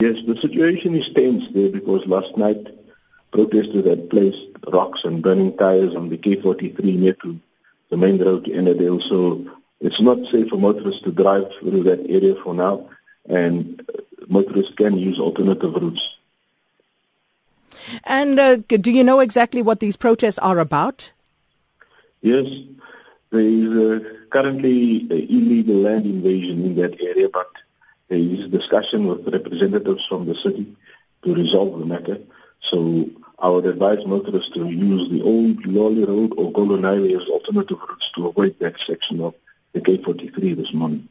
Yes, the situation is tense there because last night protesters had placed rocks and burning tires on the K43 near to the main road to Ennerdale. So it's not safe for motorists to drive through that area for now, and motorists can use alternative routes. And uh, do you know exactly what these protests are about? Yes, there is uh, currently illegal land invasion in that area, but there is discussion with representatives from the city to resolve the matter. So I would advise motorists to use the old Lolly Road or Golden Highway as alternative routes to avoid that section of the K43 this morning.